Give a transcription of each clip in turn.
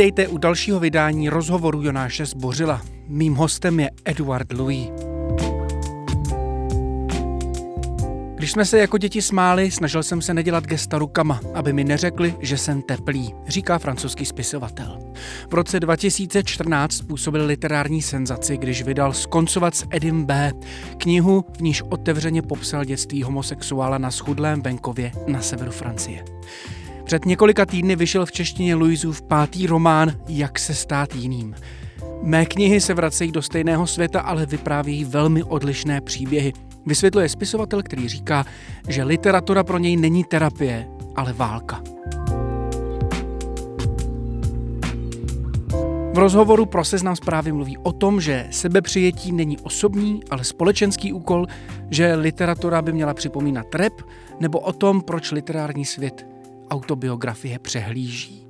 Vítejte u dalšího vydání rozhovoru Jonáše Zbořila. Mým hostem je Eduard Louis. Když jsme se jako děti smáli, snažil jsem se nedělat gesta rukama, aby mi neřekli, že jsem teplý, říká francouzský spisovatel. V roce 2014 způsobil literární senzaci, když vydal Skoncovat s Edim B. knihu, v níž otevřeně popsal dětství homosexuála na schudlém venkově na severu Francie. Před několika týdny vyšel v češtině Louisův pátý román Jak se stát jiným. Mé knihy se vracejí do stejného světa, ale vyprávějí velmi odlišné příběhy. Vysvětluje spisovatel, který říká, že literatura pro něj není terapie, ale válka. V rozhovoru pro seznam zprávy mluví o tom, že sebepřijetí není osobní, ale společenský úkol, že literatura by měla připomínat rep, nebo o tom, proč literární svět autobiografie přehlíží.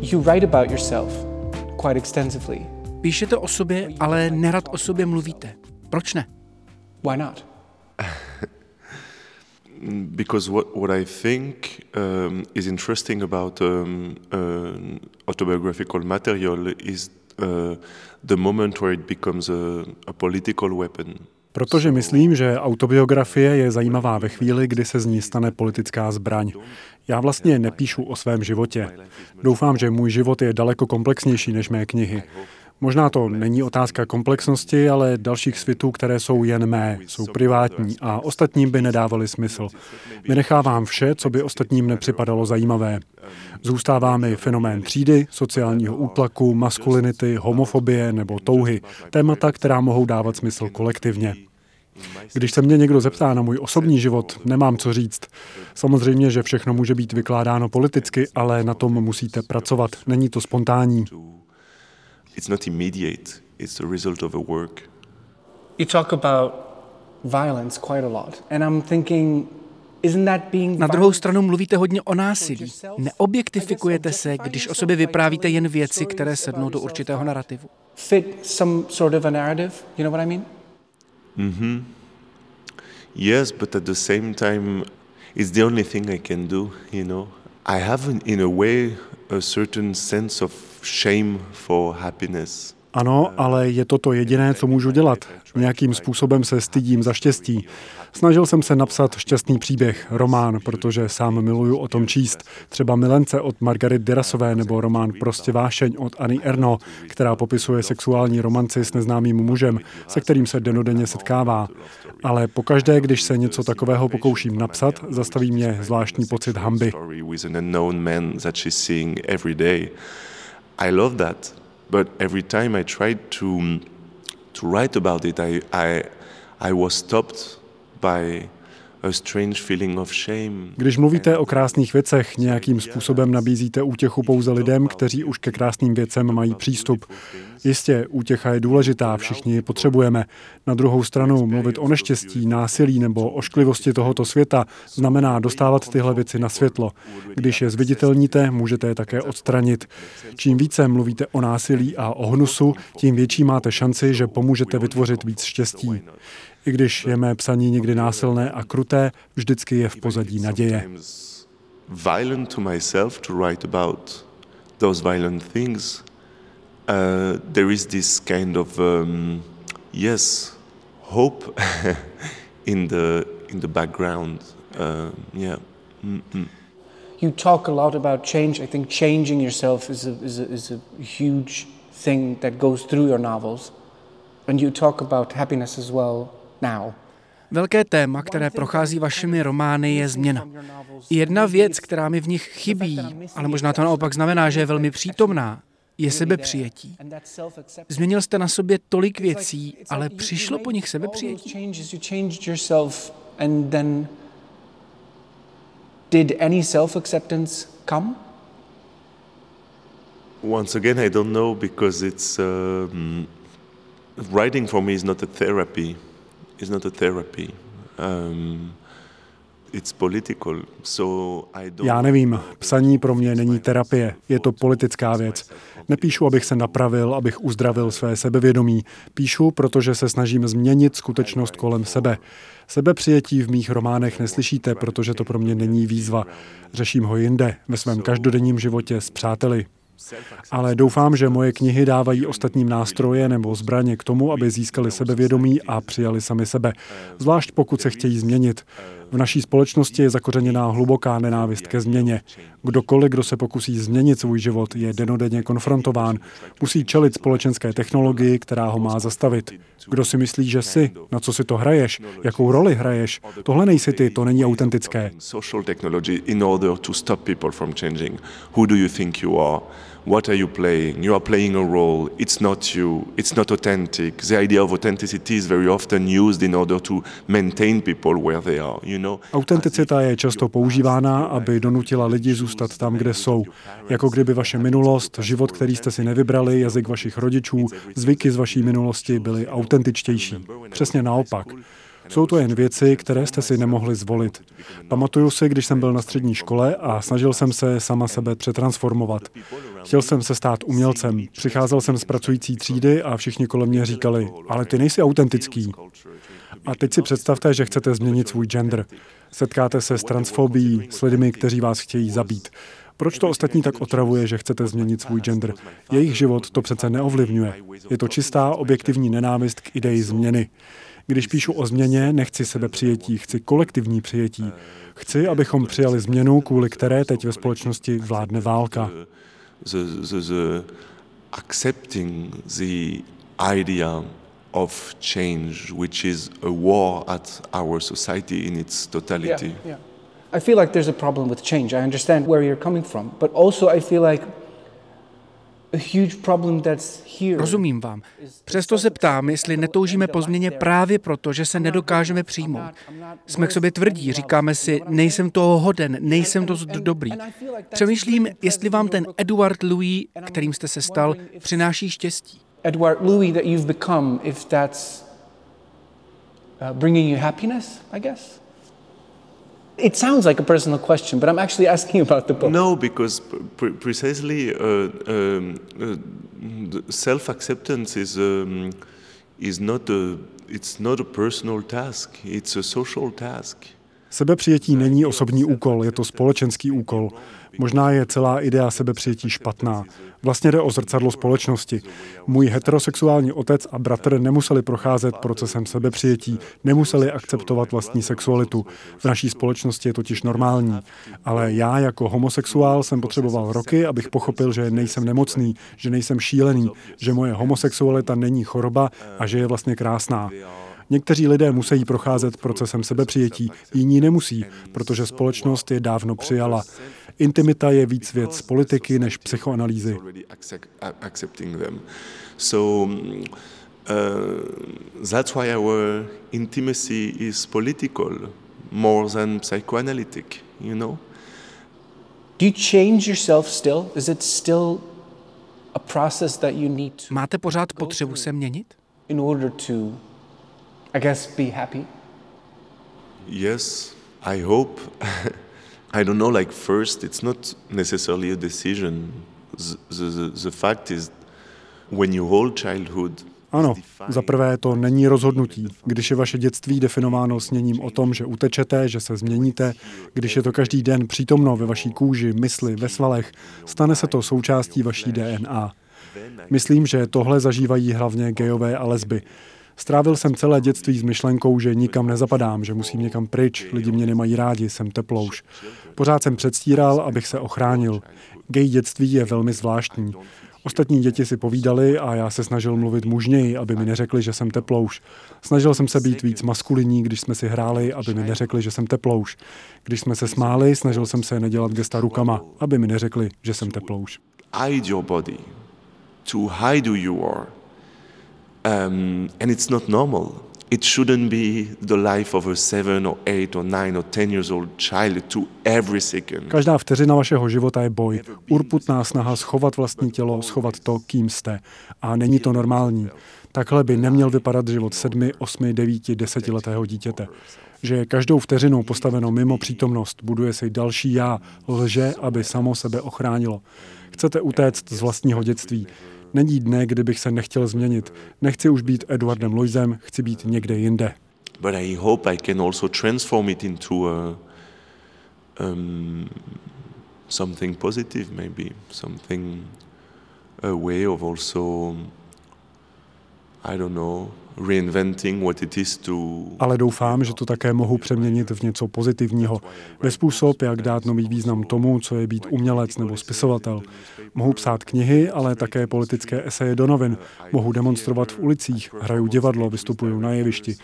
You write about yourself quite extensively. Píšete o sobě, ale nerad o sobě mluvíte. Proč ne? Why not? Because what, what I think um, is interesting about um, uh, autobiographical material is uh, the moment where it becomes a, a political weapon. Protože myslím, že autobiografie je zajímavá ve chvíli, kdy se z ní stane politická zbraň. Já vlastně nepíšu o svém životě. Doufám, že můj život je daleko komplexnější než mé knihy. Možná to není otázka komplexnosti, ale dalších světů, které jsou jen mé, jsou privátní a ostatním by nedávaly smysl. Vynechávám vše, co by ostatním nepřipadalo zajímavé. Zůstává mi fenomén třídy, sociálního útlaku, maskulinity, homofobie nebo touhy. Témata, která mohou dávat smysl kolektivně. Když se mě někdo zeptá na můj osobní život, nemám co říct. Samozřejmě, že všechno může být vykládáno politicky, ale na tom musíte pracovat. Není to spontánní it's not immediate, it's the result of a work. You talk about violence quite a lot, and I'm thinking na druhou stranu mluvíte hodně o násilí. Neobjektifikujete se, když o sobě vyprávíte jen věci, které sednou do určitého narrativu. Fit some sort of a narrative, you know what I mean? Mm-hmm. Yes, but at the same time, it's the only thing I can do, you know. I have, in a way, a certain sense of shame for happiness. Ano, ale je to to jediné, co můžu dělat. Nějakým způsobem se stydím za štěstí. Snažil jsem se napsat šťastný příběh, román, protože sám miluju o tom číst. Třeba Milence od Margaret Derasové nebo román Prostě vášeň od Anny Erno, která popisuje sexuální romanci s neznámým mužem, se kterým se denodenně setkává. Ale pokaždé, když se něco takového pokouším napsat, zastaví mě zvláštní pocit hamby. I love that, but every time I tried to to write about it, I I I was stopped by Když mluvíte o krásných věcech, nějakým způsobem nabízíte útěchu pouze lidem, kteří už ke krásným věcem mají přístup. Jistě, útěcha je důležitá, všichni ji potřebujeme. Na druhou stranu, mluvit o neštěstí, násilí nebo ošklivosti tohoto světa znamená dostávat tyhle věci na světlo. Když je zviditelníte, můžete je také odstranit. Čím více mluvíte o násilí a o hnusu, tím větší máte šanci, že pomůžete vytvořit víc štěstí. I když je mé psaní někdy násilné a kruté, vždycky je v pozadí naděje. Violent to myself to write about those violent things. Uh, there is this kind of um, yes, hope in the in the background. Uh, yeah. Mm-mm. You talk a lot about change. I think changing yourself is a, is a, is a huge thing that goes through your novels. And you talk about happiness as well. Velké téma, které prochází vašimi romány, je změna. Jedna věc, která mi v nich chybí, ale možná to naopak znamená, že je velmi přítomná, je sebepřijetí. Změnil jste na sobě tolik věcí, ale přišlo po nich sebepřijetí? Did any self-acceptance come? Once again, I don't know because it's um, writing for me is not a therapy. It's not a therapy. Um, Já nevím, psaní pro mě není terapie, je to politická věc. Nepíšu, abych se napravil, abych uzdravil své sebevědomí. Píšu, protože se snažím změnit skutečnost kolem sebe. Sebepřijetí v mých románech neslyšíte, protože to pro mě není výzva. Řeším ho jinde, ve svém každodenním životě s přáteli. Ale doufám, že moje knihy dávají ostatním nástroje nebo zbraně k tomu, aby získali sebevědomí a přijali sami sebe, zvlášť pokud se chtějí změnit. V naší společnosti je zakořeněná hluboká nenávist ke změně. Kdokoliv, kdo se pokusí změnit svůj život, je denodenně konfrontován. Musí čelit společenské technologii, která ho má zastavit. Kdo si myslí, že jsi, na co si to hraješ, jakou roli hraješ, tohle nejsi ty, to není autentické. What are you playing? You are playing a role. It's not you. It's not authentic. The idea of authenticity is very often used in order to maintain people where they are, you know. Autenticita je často používána, aby donutila lidi zůstat tam, kde jsou. Jako kdyby vaše minulost, život, který jste si nevybrali, jazyk vašich rodičů, zvyky z vaší minulosti byly autentičtější. Přesně naopak. Jsou to jen věci, které jste si nemohli zvolit. Pamatuju si, když jsem byl na střední škole a snažil jsem se sama sebe přetransformovat. Chtěl jsem se stát umělcem. Přicházel jsem z pracující třídy a všichni kolem mě říkali, ale ty nejsi autentický. A teď si představte, že chcete změnit svůj gender. Setkáte se s transfobí, s lidmi, kteří vás chtějí zabít. Proč to ostatní tak otravuje, že chcete změnit svůj gender? Jejich život to přece neovlivňuje. Je to čistá objektivní nenávist k ideji změny. Když píšu o změně, nechci sebe přijetí, chci kolektivní přijetí. Chci, abychom přijali změnu, kvůli které teď ve společnosti vládne válka. Accepting the idea of change, which is a war at our society in its totality. Yeah, yeah. I feel like there's a problem with change. I understand where you're coming from, but also I feel like Rozumím vám. Přesto se ptám, jestli netoužíme po změně právě proto, že se nedokážeme přijmout. Jsme k sobě tvrdí, říkáme si, nejsem toho hoden, nejsem dost dobrý. Přemýšlím, jestli vám ten Edward Louis, kterým jste se stal, přináší štěstí. Edward Louis that you've become, if that's uh, bringing you happiness, I guess. It sounds like a personal question, but I'm actually asking about the book. No, because pre- precisely uh, um, uh, self-acceptance is um, is not a it's not a personal task. It's a social task. Sebepřijetí není osobní úkol, je to společenský úkol. Možná je celá idea sebepřijetí špatná. Vlastně jde o zrcadlo společnosti. Můj heterosexuální otec a bratr nemuseli procházet procesem sebepřijetí, nemuseli akceptovat vlastní sexualitu. V naší společnosti je totiž normální. Ale já jako homosexuál jsem potřeboval roky, abych pochopil, že nejsem nemocný, že nejsem šílený, že moje homosexualita není choroba a že je vlastně krásná. Někteří lidé musí procházet procesem sebepřijetí, jiní nemusí, protože společnost je dávno přijala. Intimita je víc věc politiky než psychoanalýzy. So uh, that's why our intimacy is political more than psychoanalytic, you know? Do you change yourself still? Is it still a process that you need to Máte pořád potřebu se měnit? In order to I guess be happy? Yes, I hope. I don't know, like, first, it's not necessarily a decision. The, the, the fact is, when you hold childhood, ano, za prvé to není rozhodnutí. Když je vaše dětství definováno sněním o tom, že utečete, že se změníte, když je to každý den přítomno ve vaší kůži, mysli, ve svalech, stane se to součástí vaší DNA. Myslím, že tohle zažívají hlavně gejové a lesby. Strávil jsem celé dětství s myšlenkou, že nikam nezapadám, že musím někam pryč, lidi mě nemají rádi, jsem teplouš. Pořád jsem předstíral, abych se ochránil. Gay dětství je velmi zvláštní. Ostatní děti si povídali a já se snažil mluvit mužněji, aby mi neřekli, že jsem teplouš. Snažil jsem se být víc maskulinní, když jsme si hráli, aby mi neřekli, že jsem teplouš. Když jsme se smáli, snažil jsem se nedělat gesta rukama, aby mi neřekli, že jsem teplouš. Hide your body, to hide who you are. Um, and it's not normal. It shouldn't be the life of a seven or eight or nine or ten years old child to every second. Každá vteřina vašeho života je boj. Urputná snaha schovat vlastní tělo, schovat to, kým jste. A není to normální. Takhle by neměl vypadat život sedmi, osmi, devíti, desetiletého dítěte. Že je každou vteřinou postaveno mimo přítomnost, buduje si další já, lže, aby samo sebe ochránilo. Chcete utéct z vlastního dětství. Není dne, kdybych se nechtěl změnit. Nechci už být Edwardem Loisem, chci být někde jinde. But I hope I can also transform it into a, um, something positive, maybe something, a way of also, I don't know, Ale doufám, že to také mohu přeměnit v něco pozitivního. Ve způsob, jak dát nový význam tomu, co je být umělec nebo spisovatel. Mohu psát knihy, ale také politické eseje do novin. Mohu demonstrovat v ulicích, hraju divadlo, vystupuju na jevišti.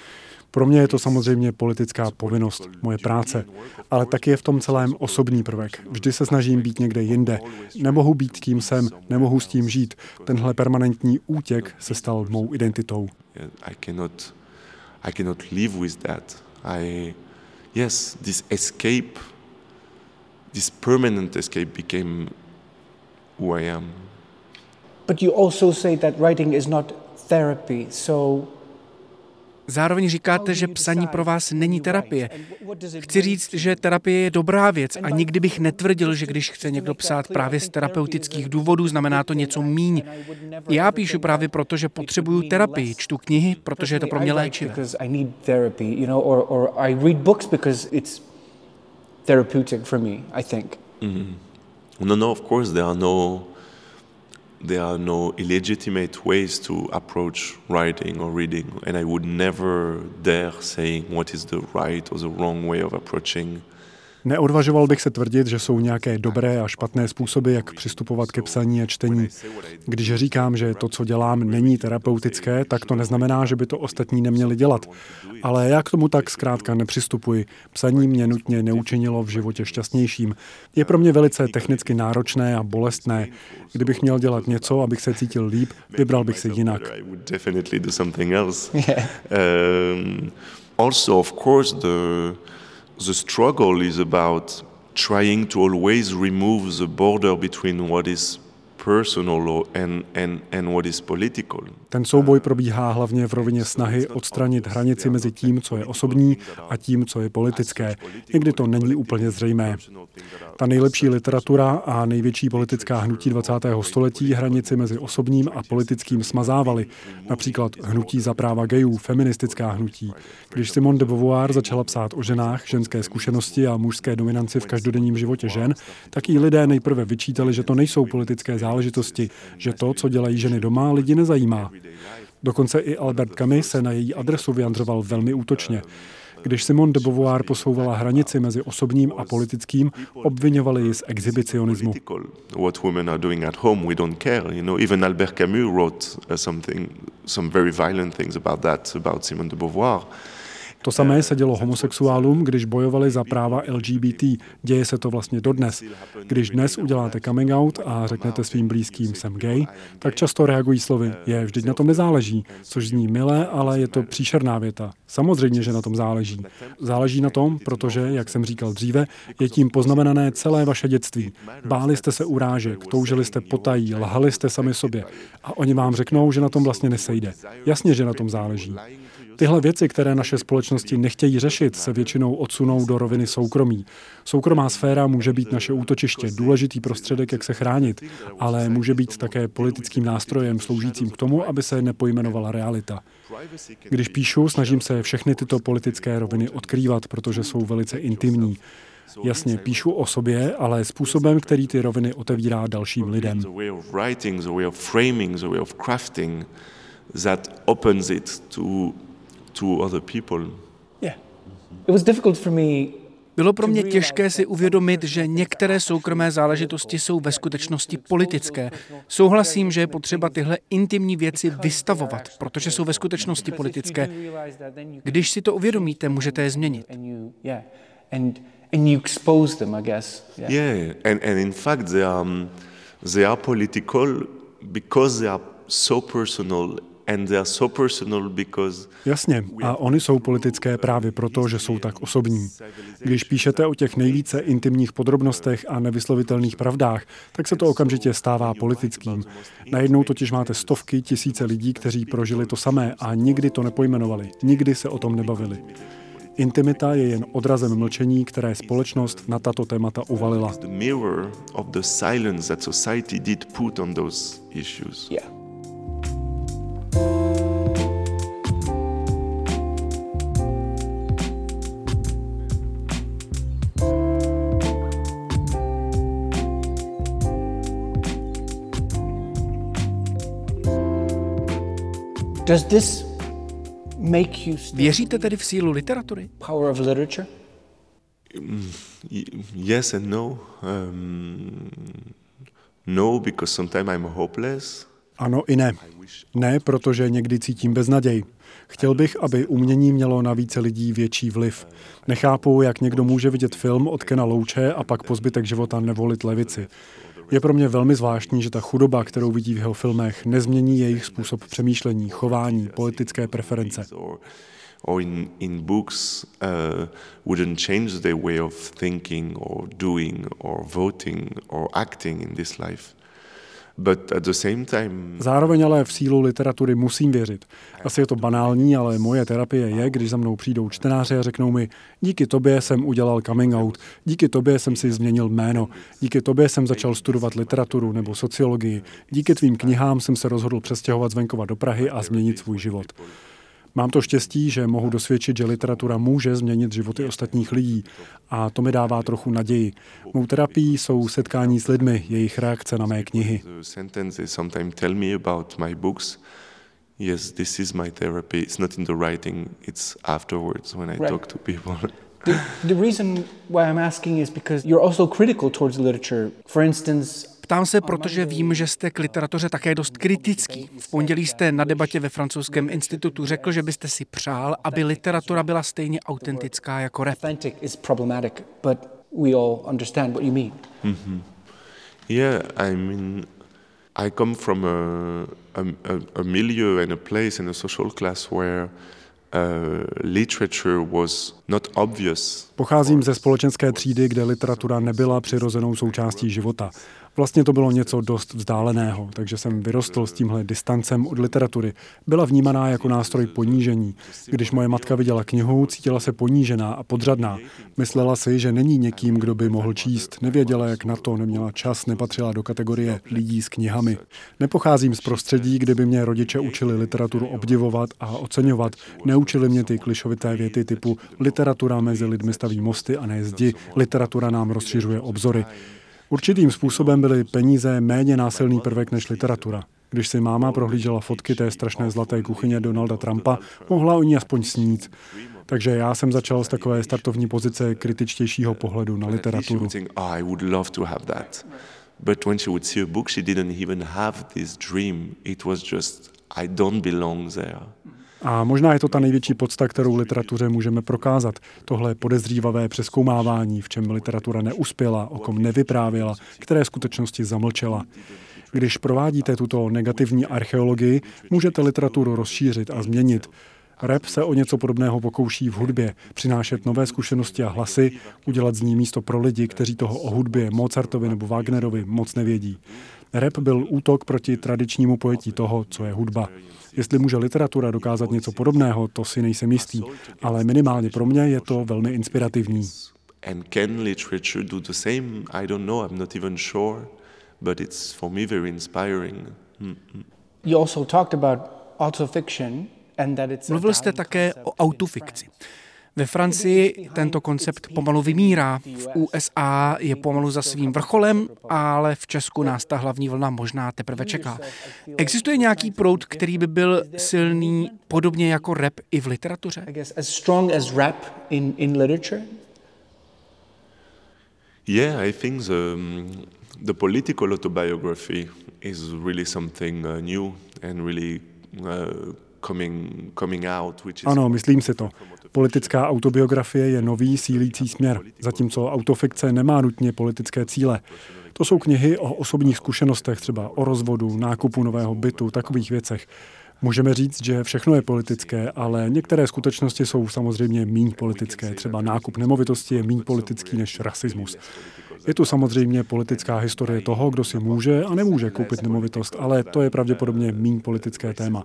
Pro mě je to samozřejmě politická povinnost, moje práce, ale taky je v tom celém osobní prvek. Vždy se snažím být někde jinde. Nemohu být tím jsem, nemohu s tím žít. Tenhle permanentní útěk se stal mou identitou. I cannot, I cannot live with that. I, yes, this escape, this permanent escape became who I am. But you also say that writing is not therapy, so Zároveň říkáte, že psaní pro vás není terapie. Chci říct, že terapie je dobrá věc a nikdy bych netvrdil, že když chce někdo psát právě z terapeutických důvodů, znamená to něco míň. Já píšu právě proto, že potřebuju terapii, čtu knihy, protože je to pro mě léčivé. Mm-hmm. No, no, of course there are no there are no illegitimate ways to approach writing or reading, and I would never dare saying what is the right or the wrong way of approaching Neodvažoval bych se tvrdit, že jsou nějaké dobré a špatné způsoby, jak přistupovat ke psaní a čtení. Když říkám, že to, co dělám, není terapeutické, tak to neznamená, že by to ostatní neměli dělat. Ale já k tomu tak zkrátka nepřistupuji. Psaní mě nutně neučinilo v životě šťastnějším. Je pro mě velice technicky náročné a bolestné. Kdybych měl dělat něco, abych se cítil líp, vybral bych si jinak. Um, also, of course, the the struggle is about trying to always remove the border between what is Ten souboj probíhá hlavně v rovině snahy odstranit hranici mezi tím, co je osobní a tím, co je politické. Někdy to není úplně zřejmé. Ta nejlepší literatura a největší politická hnutí 20. století hranici mezi osobním a politickým smazávaly. Například hnutí za práva gejů, feministická hnutí. Když Simone de Beauvoir začala psát o ženách, ženské zkušenosti a mužské dominanci v každodenním životě žen, tak jí lidé nejprve vyčítali, že to nejsou politické záležitosti, že to, co dělají ženy doma, lidi nezajímá. Dokonce i Albert Camus se na její adresu vyjadřoval velmi útočně. Když Simone de Beauvoir posouvala hranici mezi osobním a politickým, obvinovali ji z exhibicionismu. What women are doing at home, we don't care. You know, even Albert Camus wrote uh, something, some very violent things about that, about Simone de Beauvoir. To samé se dělo homosexuálům, když bojovali za práva LGBT. Děje se to vlastně dodnes. Když dnes uděláte coming out a řeknete svým blízkým jsem gay, tak často reagují slovy je, vždyť na tom nezáleží, což zní milé, ale je to příšerná věta. Samozřejmě, že na tom záleží. Záleží na tom, protože, jak jsem říkal dříve, je tím poznamenané celé vaše dětství. Báli jste se urážek, toužili jste potají, lhali jste sami sobě. A oni vám řeknou, že na tom vlastně nesejde. Jasně, že na tom záleží. Tyhle věci, které naše společnosti nechtějí řešit, se většinou odsunou do roviny soukromí. Soukromá sféra může být naše útočiště, důležitý prostředek, jak se chránit, ale může být také politickým nástrojem sloužícím k tomu, aby se nepojmenovala realita. Když píšu, snažím se všechny tyto politické roviny odkrývat, protože jsou velice intimní. Jasně, píšu o sobě, ale způsobem, který ty roviny otevírá dalším lidem that opens it to to other people. Yeah. It was difficult for me Bylo pro mě těžké si uvědomit, že některé soukromé záležitosti jsou ve skutečnosti politické. Souhlasím, že je potřeba tyhle intimní věci vystavovat, protože jsou ve skutečnosti politické. Když si to uvědomíte, můžete je změnit. And you expose them, I guess. Yeah, yeah. And, and in fact, they are, um, they are political because they are so personal Jasně, a oni jsou politické právě proto, že jsou tak osobní. Když píšete o těch nejvíce intimních podrobnostech a nevyslovitelných pravdách, tak se to okamžitě stává politickým. Najednou totiž máte stovky, tisíce lidí, kteří prožili to samé a nikdy to nepojmenovali, nikdy se o tom nebavili. Intimita je jen odrazem mlčení, které společnost na tato témata uvalila. Yeah. Does this make you Věříte tedy v sílu literatury? Power of literature? Mm, yes and no. Um, no, because sometimes I'm hopeless. Ano i ne. Ne, protože někdy cítím beznaděj. Chtěl bych, aby umění mělo na více lidí větší vliv. Nechápu, jak někdo může vidět film od Kena Louče a pak po zbytek života nevolit levici. Je pro mě velmi zvláštní, že ta chudoba, kterou vidí v jeho filmech, nezmění jejich způsob přemýšlení, chování, politické preference. or in, in books uh, wouldn't change their way of thinking or doing or voting or acting in this life. But at the same time... Zároveň ale v sílu literatury musím věřit. Asi je to banální, ale moje terapie je, když za mnou přijdou čtenáři a řeknou mi, díky tobě jsem udělal coming out, díky tobě jsem si změnil jméno, díky tobě jsem začal studovat literaturu nebo sociologii, díky tvým knihám jsem se rozhodl přestěhovat z venkova do Prahy a změnit svůj život. Mám to štěstí, že mohu dosvědčit, že literatura může změnit životy ostatních lidí a to mi dává trochu naději. Mou terapií jsou setkání s lidmi, jejich reakce na mé knihy. Yes, this is my therapy. It's not in the writing, it's afterwards when I right. talk to people. the, the reason why I'm asking is because you're also critical towards literature. For instance, Ptám se, protože vím, že jste k literatuře také dost kritický. V pondělí jste na debatě ve francouzském institutu řekl, že byste si přál, aby literatura byla stejně autentická jako rap. Mm-hmm. Yeah, I mean, I come from a, a, a milieu and a place and a social class where Uh, Pocházím ze společenské třídy, kde literatura nebyla přirozenou součástí života. Vlastně to bylo něco dost vzdáleného, takže jsem vyrostl s tímhle distancem od literatury. Byla vnímaná jako nástroj ponížení. Když moje matka viděla knihu, cítila se ponížená a podřadná. Myslela si, že není někým, kdo by mohl číst. Nevěděla, jak na to, neměla čas, nepatřila do kategorie lidí s knihami. Nepocházím z prostředí, kde by mě rodiče učili literaturu obdivovat a oceňovat. Neučili mě ty klišovité věty typu literatura mezi lidmi staví mosty a ne zdi, literatura nám rozšiřuje obzory. Určitým způsobem byly peníze méně násilný prvek než literatura. Když si máma prohlížela fotky té strašné zlaté kuchyně Donalda Trumpa, mohla o ní aspoň snít. Takže já jsem začal z takové startovní pozice kritičtějšího pohledu na literaturu. But when she would see a book, she didn't even have this dream. It was just, I don't belong there. A možná je to ta největší podsta, kterou literatuře můžeme prokázat. Tohle podezřívavé přeskoumávání, v čem literatura neuspěla, o kom nevyprávěla, které skutečnosti zamlčela. Když provádíte tuto negativní archeologii, můžete literaturu rozšířit a změnit. Rap se o něco podobného pokouší v hudbě, přinášet nové zkušenosti a hlasy, udělat z ní místo pro lidi, kteří toho o hudbě Mozartovi nebo Wagnerovi moc nevědí. Rap byl útok proti tradičnímu pojetí toho, co je hudba. Jestli může literatura dokázat něco podobného, to si nejsem jistý, ale minimálně pro mě je to velmi inspirativní. And can literature do the same? I don't know, I'm not even sure, but it's for me very inspiring. Mm-hmm. You also talked about autofiction Mluvil jste také o autofikci. Ve Francii tento koncept pomalu vymírá. V USA je pomalu za svým vrcholem, ale v Česku nás ta hlavní vlna možná teprve čeká. Existuje nějaký proud, který by byl silný podobně jako rap i v literatuře? Yeah, I think the, um, the political autobiography is really something uh, new and really uh, coming, coming out, which is Ano, myslím si to. Politická autobiografie je nový sílící směr, zatímco autofikce nemá nutně politické cíle. To jsou knihy o osobních zkušenostech, třeba o rozvodu, nákupu nového bytu, takových věcech. Můžeme říct, že všechno je politické, ale některé skutečnosti jsou samozřejmě míň politické. Třeba nákup nemovitosti je míň politický než rasismus. Je tu samozřejmě politická historie toho, kdo si může a nemůže koupit nemovitost, ale to je pravděpodobně míň politické téma.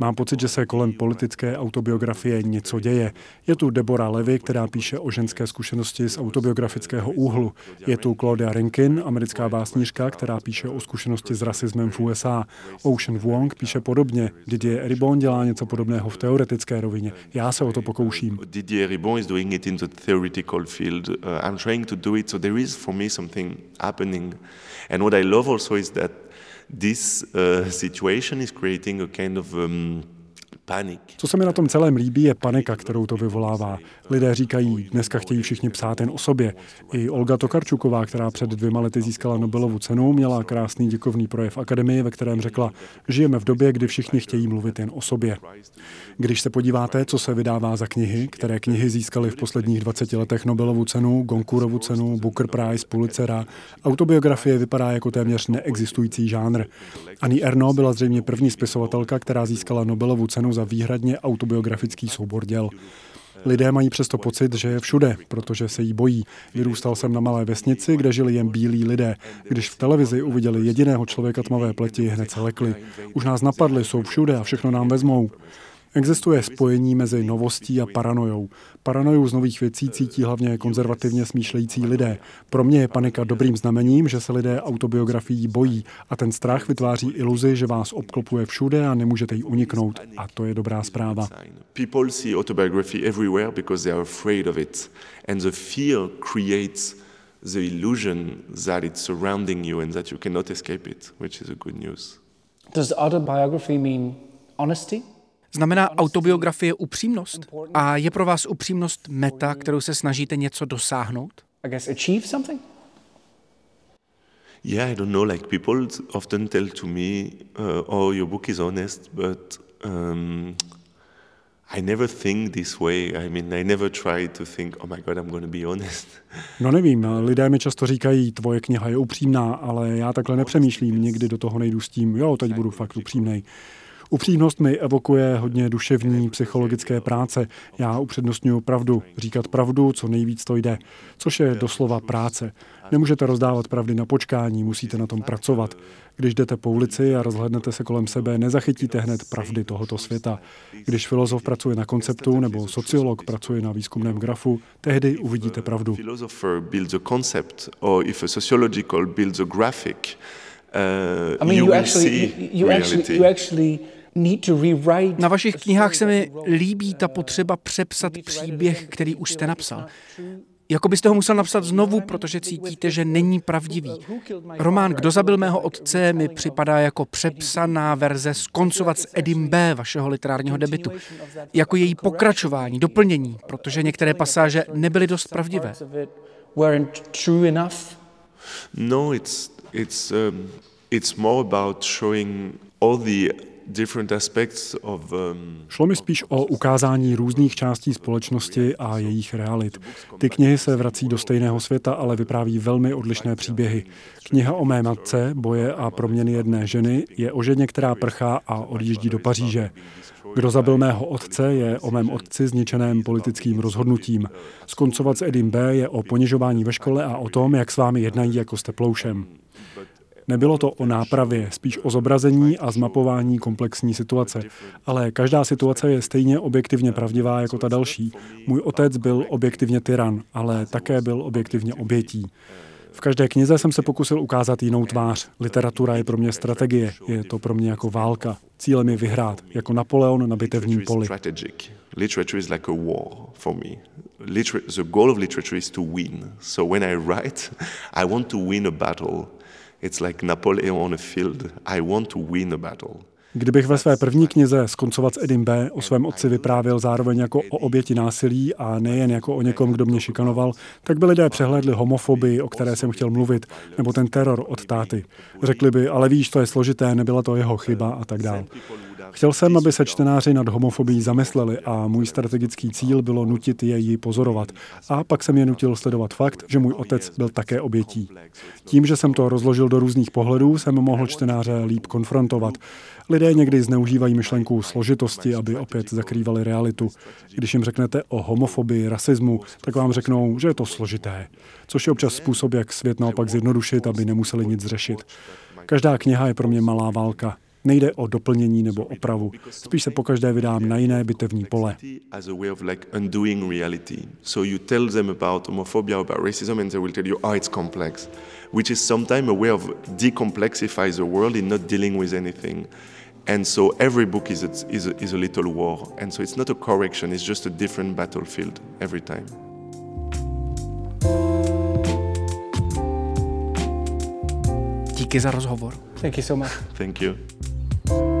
Mám pocit, že se kolem politické autobiografie něco děje. Je tu Deborah Levy, která píše o ženské zkušenosti z autobiografického úhlu. Je tu Claudia Rankin, americká básnířka, která píše o zkušenosti s rasismem v USA. Ocean Wong píše podobně. Didier Ribon dělá něco podobného v teoretické rovině. Já se o to pokouším. Didier Ribon is doing it in the theoretical field. Uh, I'm trying to do it, so there is for me something happening. And what I love also is that this uh, situation is creating a kind of um. Co se mi na tom celém líbí, je panika, kterou to vyvolává. Lidé říkají, dneska chtějí všichni psát jen o sobě. I Olga Tokarčuková, která před dvěma lety získala Nobelovu cenu, měla krásný děkovný projev akademii, ve kterém řekla, žijeme v době, kdy všichni chtějí mluvit jen o sobě. Když se podíváte, co se vydává za knihy, které knihy získaly v posledních 20 letech Nobelovu cenu, Gonkurovu cenu, Booker Prize, Pulitzera, autobiografie vypadá jako téměř neexistující žánr. Ani Erno byla zřejmě první spisovatelka, která získala Nobelovu cenu za výhradně autobiografický soubor děl. Lidé mají přesto pocit, že je všude, protože se jí bojí. Vyrůstal jsem na malé vesnici, kde žili jen bílí lidé. Když v televizi uviděli jediného člověka tmavé pleti, hned se lekli. Už nás napadli, jsou všude a všechno nám vezmou. Existuje spojení mezi novostí a paranojou. Paranoju z nových věcí cítí hlavně konzervativně smýšlející lidé. Pro mě je panika dobrým znamením, že se lidé autobiografií bojí a ten strach vytváří iluzi, že vás obklopuje všude a nemůžete jí uniknout. A to je dobrá zpráva. People see autobiography everywhere because they are afraid of it. And the fear creates the illusion that it's surrounding you and that you cannot escape it, which is a good news. Does autobiography mean honesty? Znamená autobiografie upřímnost? A je pro vás upřímnost meta, kterou se snažíte něco dosáhnout? Yeah, I don't know. Like people often tell to me, uh, "Oh, your book is honest," but um, I never think this way. I mean, I never try to think, "Oh my God, I'm going to be honest." No nevím, lidé mi často říkají, tvoje kniha je upřímná, ale já takhle nepřemýšlím, nikdy do toho nejdu s tím, jo, teď budu fakt upřímnej. Upřímnost mi evokuje hodně duševní, psychologické práce. Já upřednostňuji pravdu, říkat pravdu, co nejvíc to jde, což je doslova práce. Nemůžete rozdávat pravdy na počkání, musíte na tom pracovat. Když jdete po ulici a rozhlednete se kolem sebe, nezachytíte hned pravdy tohoto světa. Když filozof pracuje na konceptu nebo sociolog pracuje na výzkumném grafu, tehdy uvidíte pravdu. Philosopher builds a concept, or if a sociological builds a graphic, uh, I mean, you actually, you, you actually, you actually. Na vašich knihách se mi líbí ta potřeba přepsat příběh, který už jste napsal. Jako byste ho musel napsat znovu, protože cítíte, že není pravdivý. Román Kdo zabil mého otce mi připadá jako přepsaná verze skoncovat s Edim B. vašeho literárního debitu. Jako její pokračování, doplnění, protože některé pasáže nebyly dost pravdivé. No, it's it's um, it's more about showing all the Um, Šlo mi spíš o ukázání různých částí společnosti a jejich realit. Ty knihy se vrací do stejného světa, ale vypráví velmi odlišné příběhy. Kniha o mé matce, boje a proměny jedné ženy, je o ženě, která prchá a odjíždí do Paříže. Kdo zabil mého otce, je o mém otci zničeném politickým rozhodnutím. Skoncovat s Edim B. je o ponižování ve škole a o tom, jak s vámi jednají jako s teploušem. Nebylo to o nápravě, spíš o zobrazení a zmapování komplexní situace. Ale každá situace je stejně objektivně pravdivá jako ta další. Můj otec byl objektivně tyran, ale také byl objektivně obětí. V každé knize jsem se pokusil ukázat jinou tvář. Literatura je pro mě strategie, je to pro mě jako válka. Cílem je vyhrát, jako Napoleon na bitevním poli. Literature is like a war for me. The goal of literature is to win. So when I write, I want to win a battle. It's like Napoleon on a field. I want to win a battle. Kdybych ve své první knize Skoncovat s Edim B. o svém otci vyprávěl zároveň jako o oběti násilí a nejen jako o někom, kdo mě šikanoval, tak by lidé přehlédli homofobii, o které jsem chtěl mluvit, nebo ten teror od táty. Řekli by, ale víš, to je složité, nebyla to jeho chyba a tak dále. Chtěl jsem, aby se čtenáři nad homofobií zamysleli a můj strategický cíl bylo nutit je ji pozorovat. A pak jsem je nutil sledovat fakt, že můj otec byl také obětí. Tím, že jsem to rozložil do různých pohledů, jsem mohl čtenáře líp konfrontovat. Lidé někdy zneužívají myšlenku složitosti, aby opět zakrývali realitu. Když jim řeknete o homofobii, rasismu, tak vám řeknou, že je to složité. Což je občas způsob, jak svět naopak zjednodušit, aby nemuseli nic řešit. Každá kniha je pro mě malá válka. Nejde o doplnění nebo opravu. Spíš se pokaždé vydám na jiné bitevní pole. As a way of like undoing reality. So you tell them about homophobia, about racism, and they will tell you, oh, it's complex, which is sometimes a way of decomplexify the world in not dealing with anything. And so every book is a, is, a, is a little war. And so it's not a correction, it's just a different battlefield every time. Díky za rozhovor. Thank you so much. Thank you. thank you